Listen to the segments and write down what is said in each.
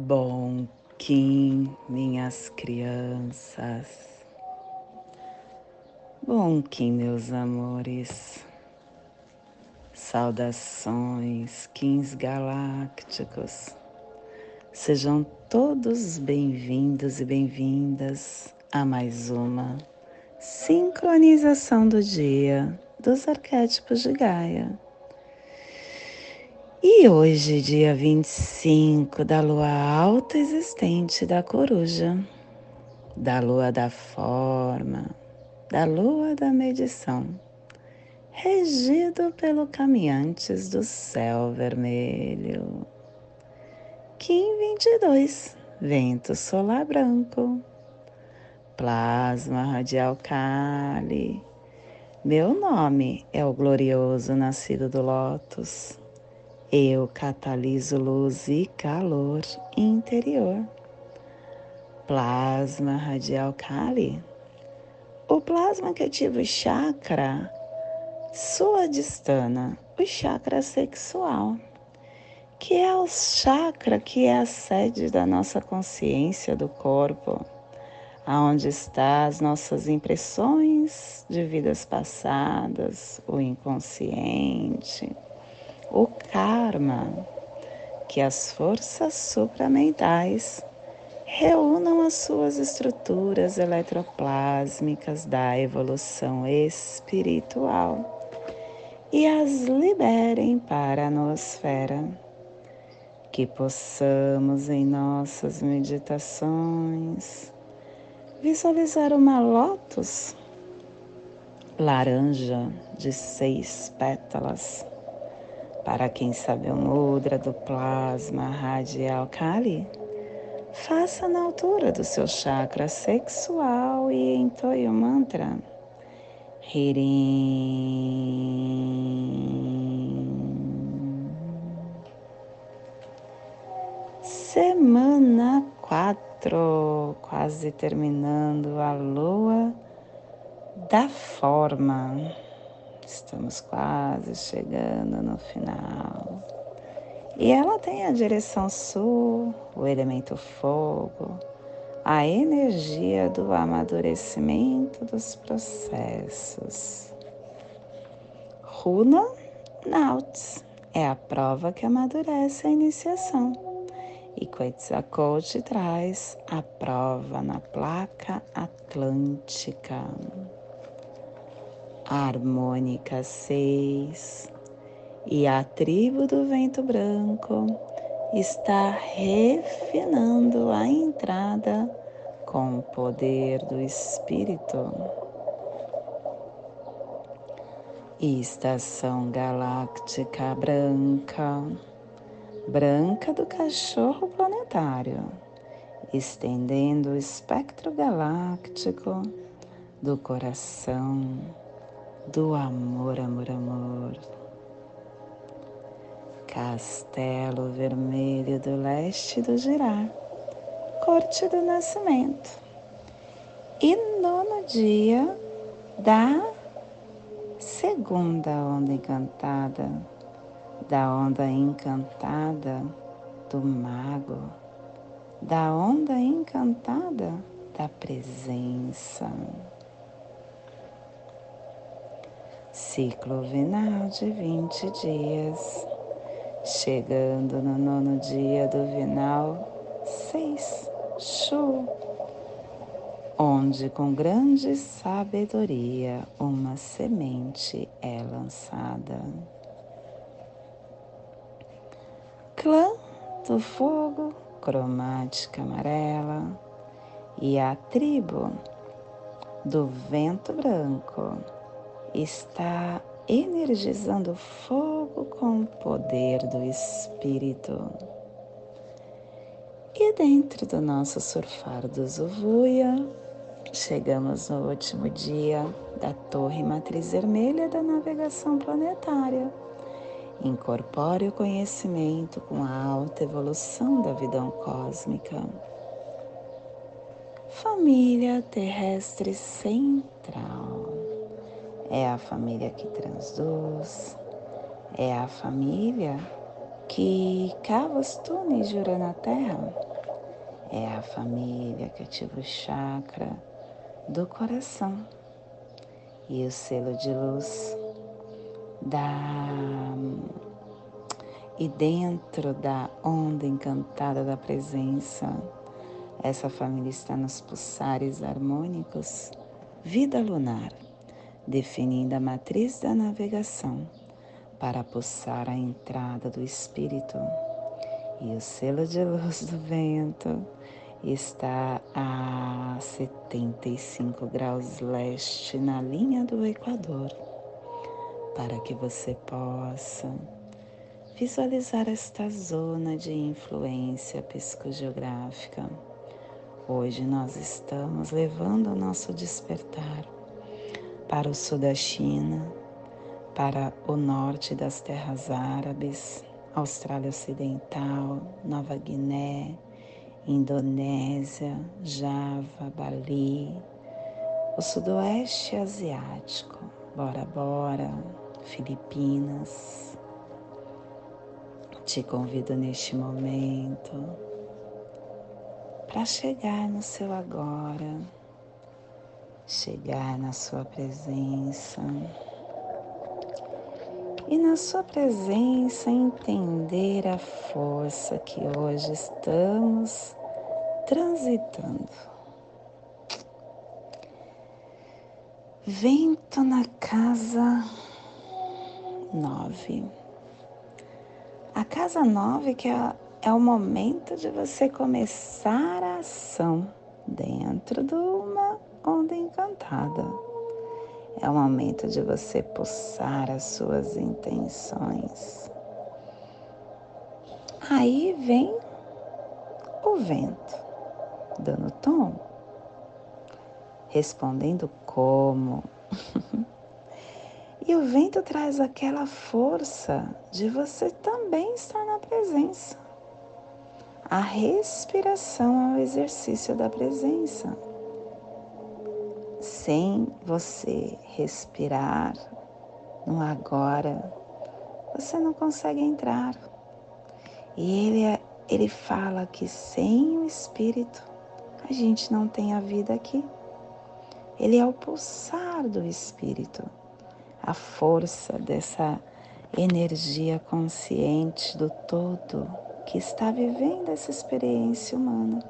Bom Kim, minhas crianças. Bom Kim, meus amores. Saudações, Kins galácticos. Sejam todos bem-vindos e bem-vindas a mais uma sincronização do dia dos arquétipos de Gaia e hoje, dia 25 da lua alta existente da coruja, da lua da forma, da lua da medição, regido pelo caminhantes do céu vermelho. Kim 22, vento solar branco, plasma radial Kali. Meu nome é o glorioso nascido do Lótus eu cataliso luz e calor interior. Plasma radial Kali. O plasma que ativa o chakra suadistana, o chakra sexual, que é o chakra que é a sede da nossa consciência do corpo, aonde está as nossas impressões de vidas passadas, o inconsciente o karma, que as forças supramentais reúnam as suas estruturas eletroplásmicas da evolução espiritual e as liberem para a nosfera. Que possamos em nossas meditações visualizar uma lótus laranja de seis pétalas para quem sabe o mudra do plasma radial Kali, faça na altura do seu chakra sexual e entoie o mantra Hirim. Semana 4, quase terminando a lua da forma. Estamos quase chegando no final. E ela tem a direção sul, o elemento fogo, a energia do amadurecimento dos processos. Runa Nauts é a prova que amadurece a iniciação. E Quetzalcoatl traz a prova na placa atlântica harmônica 6 e a tribo do vento branco está refinando a entrada com o poder do Espírito. Estação galáctica branca, branca do cachorro planetário, estendendo o espectro galáctico do coração do amor, amor, amor. Castelo Vermelho do Leste do Girar, Corte do Nascimento. E nono dia da segunda onda encantada, da onda encantada do mago, da onda encantada da presença. Ciclo vinal de 20 dias, chegando no nono dia do vinal 6, Shu, onde com grande sabedoria uma semente é lançada. Clã do fogo, cromática amarela, e a tribo do vento branco está energizando fogo com o poder do Espírito. E dentro do nosso surfar do Zuvuia, chegamos no último dia da Torre Matriz Vermelha da Navegação Planetária. Incorpore o conhecimento com a alta evolução da vida cósmica. Família terrestre central é a família que transduz, é a família que cava os túneis de na terra, É a família que ativa o chakra do coração e o selo de luz da e dentro da onda encantada da presença, essa família está nos pulsares harmônicos, vida lunar, definindo a matriz da navegação para pulsar a entrada do espírito. E o selo de luz do vento está a 75 graus leste na linha do Equador, para que você possa visualizar esta zona de influência psicogeográfica. Hoje nós estamos levando o nosso despertar para o sul da China, para o norte das terras árabes, Austrália Ocidental, Nova Guiné, Indonésia, Java, Bali, o sudoeste asiático, Bora Bora, Filipinas, te convido neste momento para chegar no seu agora, chegar na sua presença e na sua presença entender a força que hoje estamos transitando. Vento na casa nove a casa nove que é, é o momento de você começar a ação dentro de uma onda encantada. É o momento de você pulsar as suas intenções. Aí vem o vento, dando tom, respondendo como. E o vento traz aquela força de você também estar na presença. A respiração é o exercício da presença. Sem você respirar no agora, você não consegue entrar. E ele, é, ele fala que sem o espírito a gente não tem a vida aqui. Ele é o pulsar do espírito a força dessa energia consciente do todo que está vivendo essa experiência humana.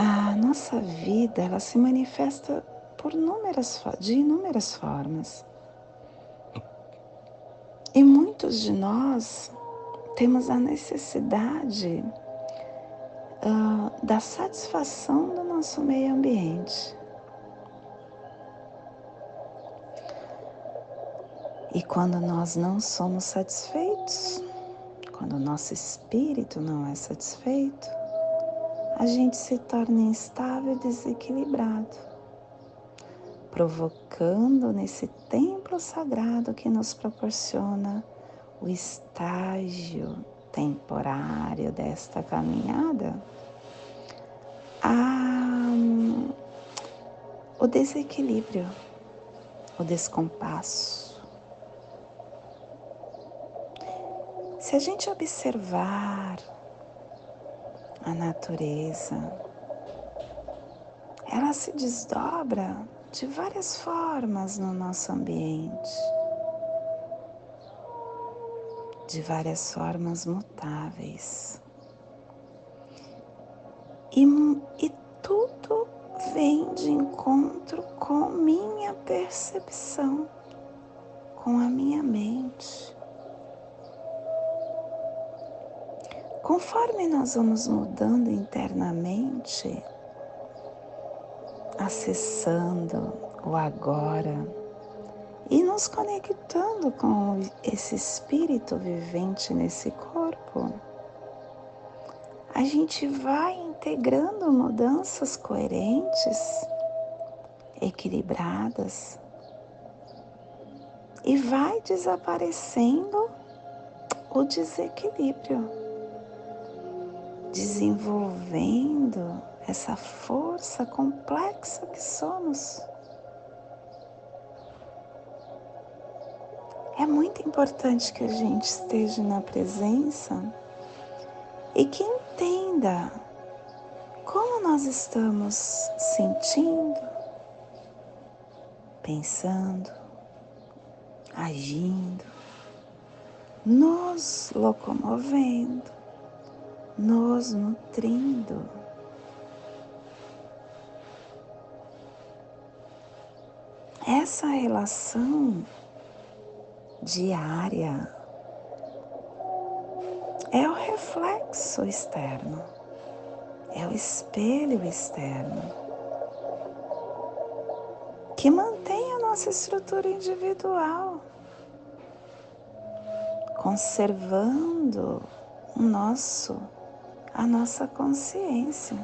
A nossa vida, ela se manifesta por inúmeras, de inúmeras formas. E muitos de nós temos a necessidade uh, da satisfação do nosso meio ambiente. E quando nós não somos satisfeitos, quando o nosso espírito não é satisfeito, a gente se torna instável e desequilibrado, provocando nesse templo sagrado que nos proporciona o estágio temporário desta caminhada, a, o desequilíbrio, o descompasso. Se a gente observar a natureza, ela se desdobra de várias formas no nosso ambiente, de várias formas mutáveis. E, e tudo vem de encontro com minha percepção, com a minha mente. Conforme nós vamos mudando internamente, acessando o agora e nos conectando com esse espírito vivente nesse corpo, a gente vai integrando mudanças coerentes, equilibradas e vai desaparecendo o desequilíbrio desenvolvendo essa força complexa que somos. É muito importante que a gente esteja na presença e que entenda como nós estamos sentindo, pensando, agindo, nos locomovendo, nos nutrindo. Essa relação diária é o reflexo externo, é o espelho externo que mantém a nossa estrutura individual, conservando o nosso, a nossa consciência.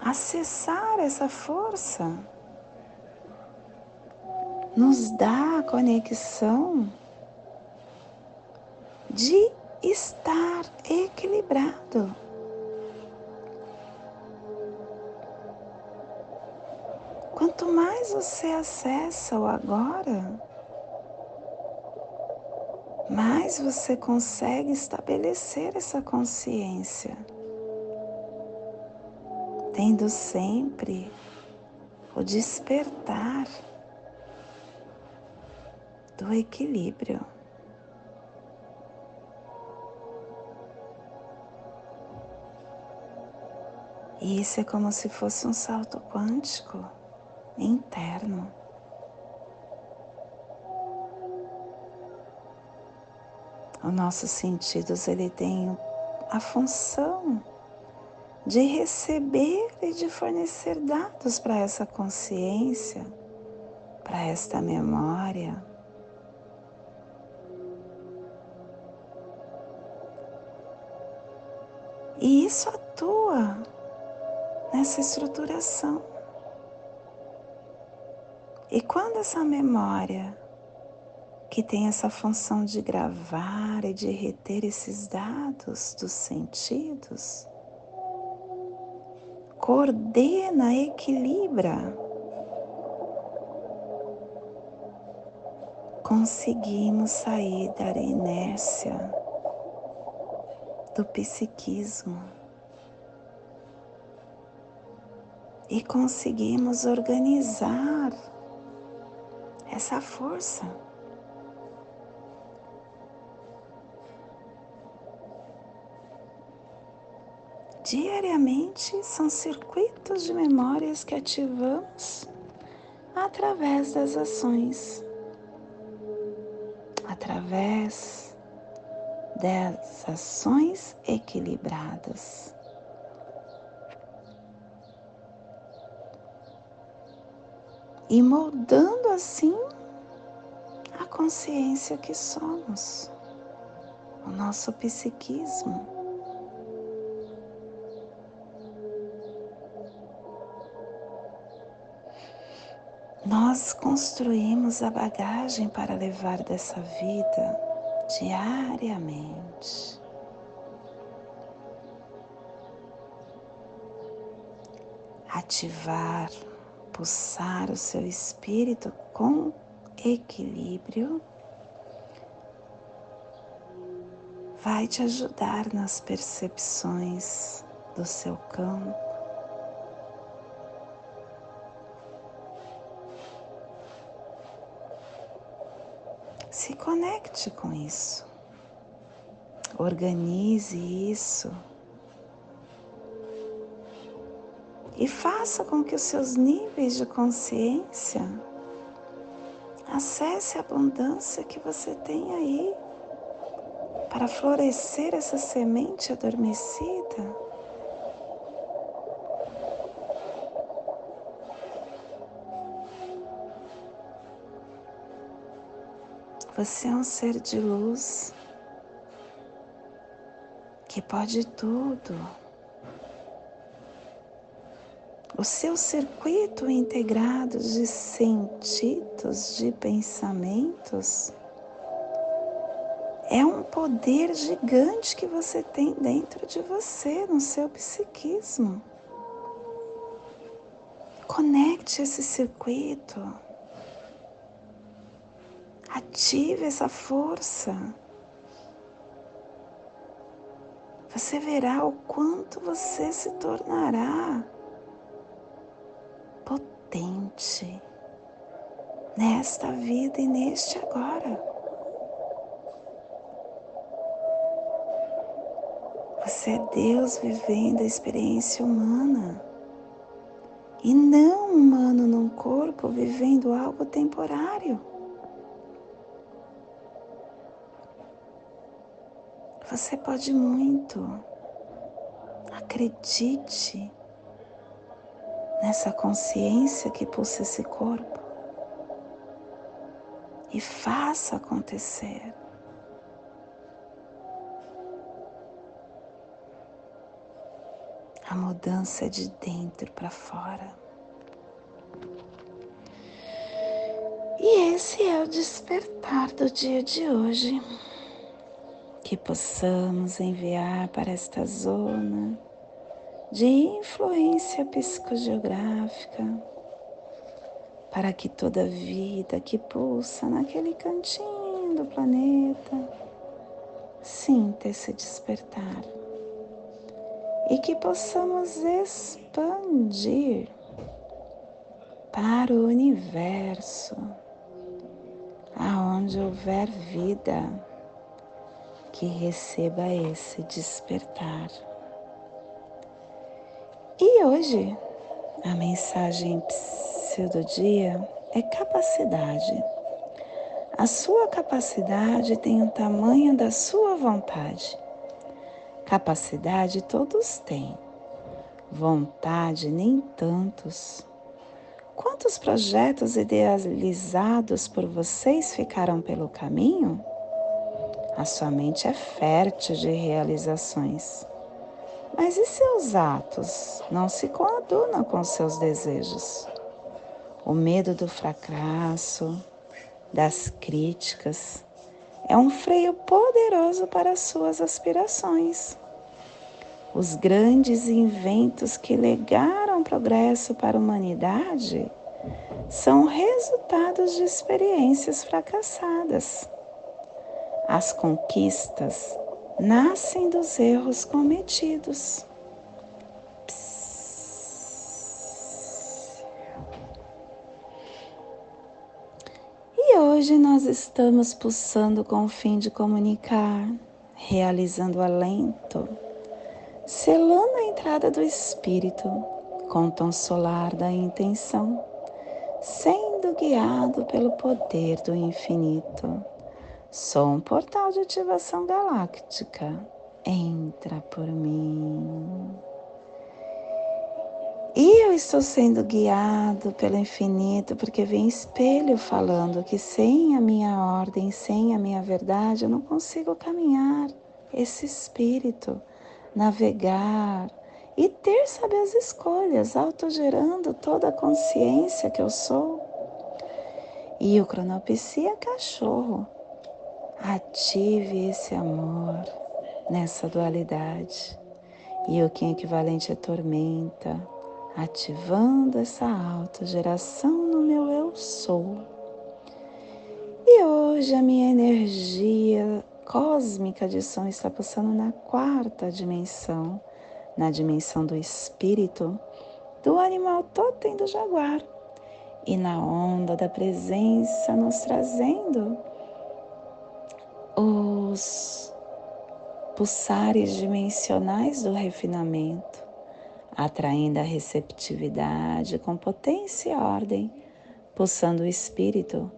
Acessar essa força nos dá a conexão de estar equilibrado. Quanto mais você acessa o agora, mais você consegue estabelecer essa consciência, tendo sempre o despertar do equilíbrio. E isso é como se fosse um salto quântico interno. Os nossos sentidos ele tem a função de receber e de fornecer dados para essa consciência, para esta memória. E isso atua nessa estruturação. E quando essa memória, que tem essa função de gravar e de reter esses dados dos sentidos, coordena, equilibra, conseguimos sair da inércia do psiquismo. E conseguimos organizar essa força. Diariamente são circuitos de memórias que ativamos através das ações, através das ações equilibradas. E moldando assim a consciência que somos, o nosso psiquismo. Nós construímos a bagagem para levar dessa vida diariamente. Ativar, pulsar o seu espírito com equilíbrio vai te ajudar nas percepções do seu campo conecte com isso. Organize isso. E faça com que os seus níveis de consciência acesse a abundância que você tem aí para florescer essa semente adormecida. Você é um ser de luz que pode tudo. O seu circuito integrado de sentidos, de pensamentos, é um poder gigante que você tem dentro de você, no seu psiquismo. Conecte esse circuito Ative essa força. Você verá o quanto você se tornará potente nesta vida e neste agora. Você é Deus vivendo a experiência humana e não humano num corpo vivendo algo temporário. Você pode muito. Acredite nessa consciência que pulsa esse corpo e faça acontecer. A mudança é de dentro para fora. E esse é o despertar do dia de hoje que possamos enviar para esta zona de influência psicogeográfica, para que toda vida que pulsa naquele cantinho do planeta sinta esse despertar e que possamos expandir para o universo, aonde houver vida que receba esse despertar. E hoje, a mensagem do dia é capacidade. A sua capacidade tem o tamanho da sua vontade. Capacidade todos têm, vontade nem tantos. Quantos projetos idealizados por vocês ficaram pelo caminho? A sua mente é fértil de realizações. Mas e seus atos não se coadunam com seus desejos? O medo do fracasso, das críticas, é um freio poderoso para suas aspirações. Os grandes inventos que legaram progresso para a humanidade são resultados de experiências fracassadas. As conquistas nascem dos erros cometidos. E hoje nós estamos pulsando com o fim de comunicar, realizando alento, selando a entrada do Espírito com o tom solar da intenção, sendo guiado pelo poder do infinito Sou um portal de ativação galáctica. Entra por mim. E eu estou sendo guiado pelo infinito, porque vem espelho falando que sem a minha ordem, sem a minha verdade, eu não consigo caminhar. Esse espírito, navegar e ter, sabe, as escolhas, autogerando toda a consciência que eu sou. E o cronopsia é cachorro Ative esse amor nessa dualidade. E o que é equivalente é tormenta, ativando essa autogeração no meu eu sou. E hoje a minha energia cósmica de som está passando na quarta dimensão, na dimensão do espírito, do animal totem do jaguar, e na onda da presença nos trazendo os pulsares dimensionais do refinamento, atraindo a receptividade com potência e ordem, pulsando o espírito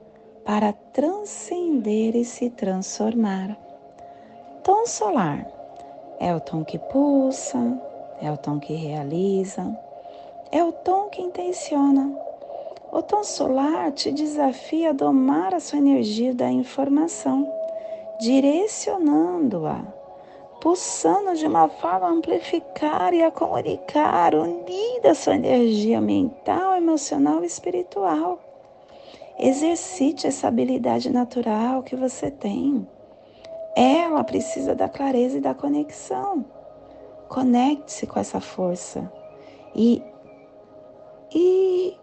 para transcender e se transformar. Tom solar é o tom que pulsa, é o tom que realiza, é o tom que intenciona. O tom solar te desafia a domar a sua energia da informação direcionando-a, pulsando de uma forma a amplificar e a comunicar, unida a sua energia mental, emocional e espiritual. Exercite essa habilidade natural que você tem. Ela precisa da clareza e da conexão. Conecte-se com essa força e, e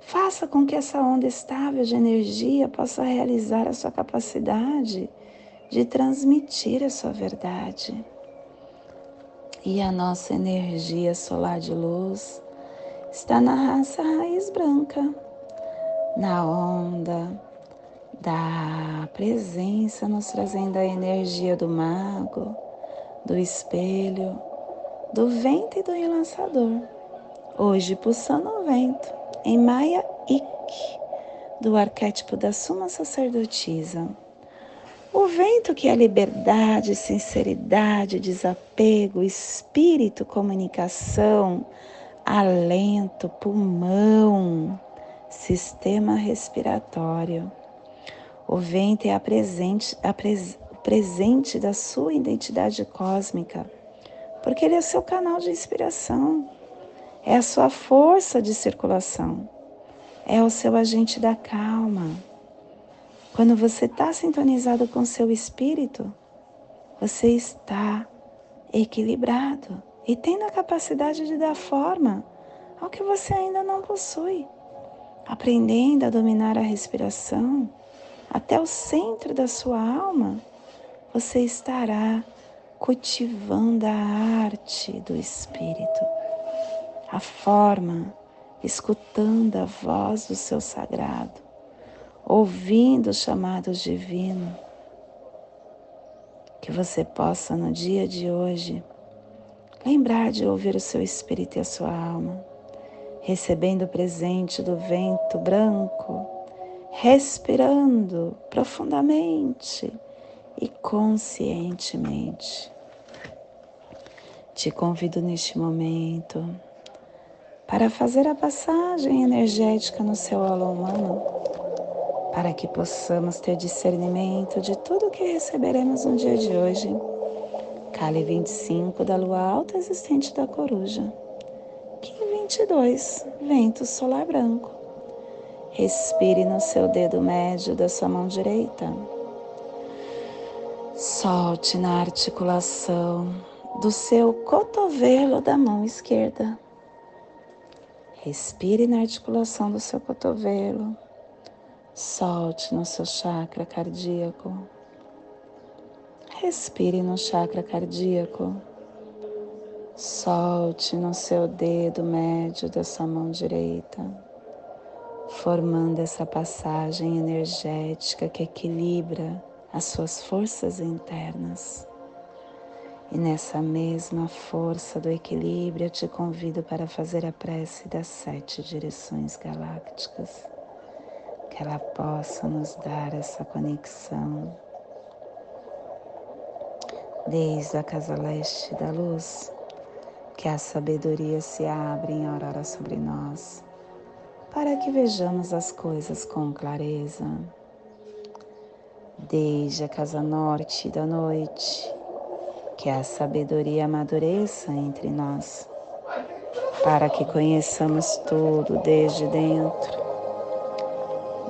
faça com que essa onda estável de energia possa realizar a sua capacidade de transmitir a sua verdade. E a nossa energia solar de luz está na raça raiz branca, na onda da presença, nos trazendo a energia do mago, do espelho, do vento e do enlaçador. Hoje pulsando o vento em Maia Ik, do arquétipo da Suma Sacerdotisa. O vento que é liberdade, sinceridade, desapego, espírito, comunicação, alento, pulmão, sistema respiratório. O vento é a presente, a pres, o presente da sua identidade cósmica, porque ele é o seu canal de inspiração, é a sua força de circulação, é o seu agente da calma quando você está sintonizado com seu espírito, você está equilibrado e tendo a capacidade de dar forma ao que você ainda não possui, aprendendo a dominar a respiração até o centro da sua alma, você estará cultivando a arte do espírito, a forma, escutando a voz do seu sagrado ouvindo os chamados divinos, que você possa no dia de hoje lembrar de ouvir o seu espírito e a sua alma, recebendo o presente do vento branco, respirando profundamente e conscientemente. Te convido neste momento para fazer a passagem energética no seu alô humano para que possamos ter discernimento de tudo que receberemos no dia de hoje. Cale 25 da lua alta existente da coruja. Ki 22, vento solar branco. Respire no seu dedo médio da sua mão direita. Solte na articulação do seu cotovelo da mão esquerda. Respire na articulação do seu cotovelo Solte no seu chakra cardíaco. Respire no chakra cardíaco. Solte no seu dedo médio da sua mão direita, formando essa passagem energética que equilibra as suas forças internas. E nessa mesma força do equilíbrio, eu te convido para fazer a prece das sete direções galácticas que ela possa nos dar essa conexão desde a casa leste da luz, que a sabedoria se abra em aurora sobre nós, para que vejamos as coisas com clareza. Desde a casa norte da noite, que a sabedoria amadureça entre nós, para que conheçamos tudo desde dentro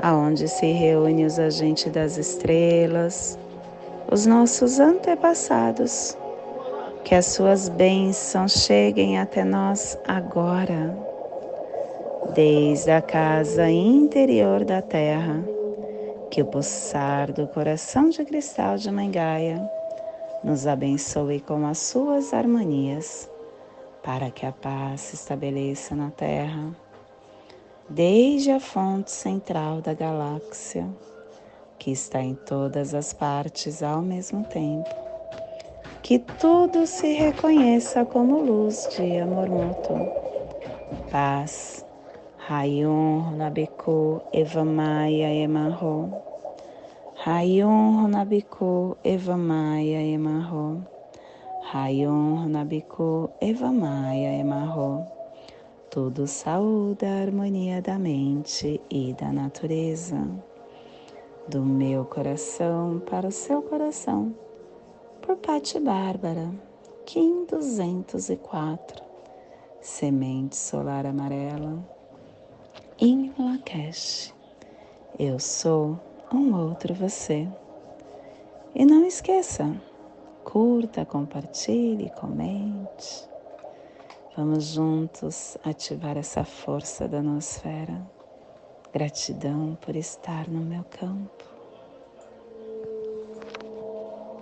aonde se reúnem os agentes das estrelas, os nossos antepassados. Que as suas bênçãos cheguem até nós agora, desde a casa interior da terra, que o pulsar do coração de cristal de Mangaia nos abençoe com as suas harmonias, para que a paz se estabeleça na terra desde a fonte central da galáxia, que está em todas as partes ao mesmo tempo. Que tudo se reconheça como luz de amor mútuo. Paz. Rayon Runabiku Evamaya Emarro. Rayon Runabiku Evamaya Emarro. Rayon Runabiku Evamaya Emarro tudo saúde a harmonia da mente e da natureza, do meu coração para o seu coração, por Pati Bárbara, Kim 204, Semente Solar Amarela, em Lakesh. Eu sou um outro você. E não esqueça, curta, compartilhe, comente. Vamos juntos ativar essa força da nosfera. Gratidão por estar no meu campo.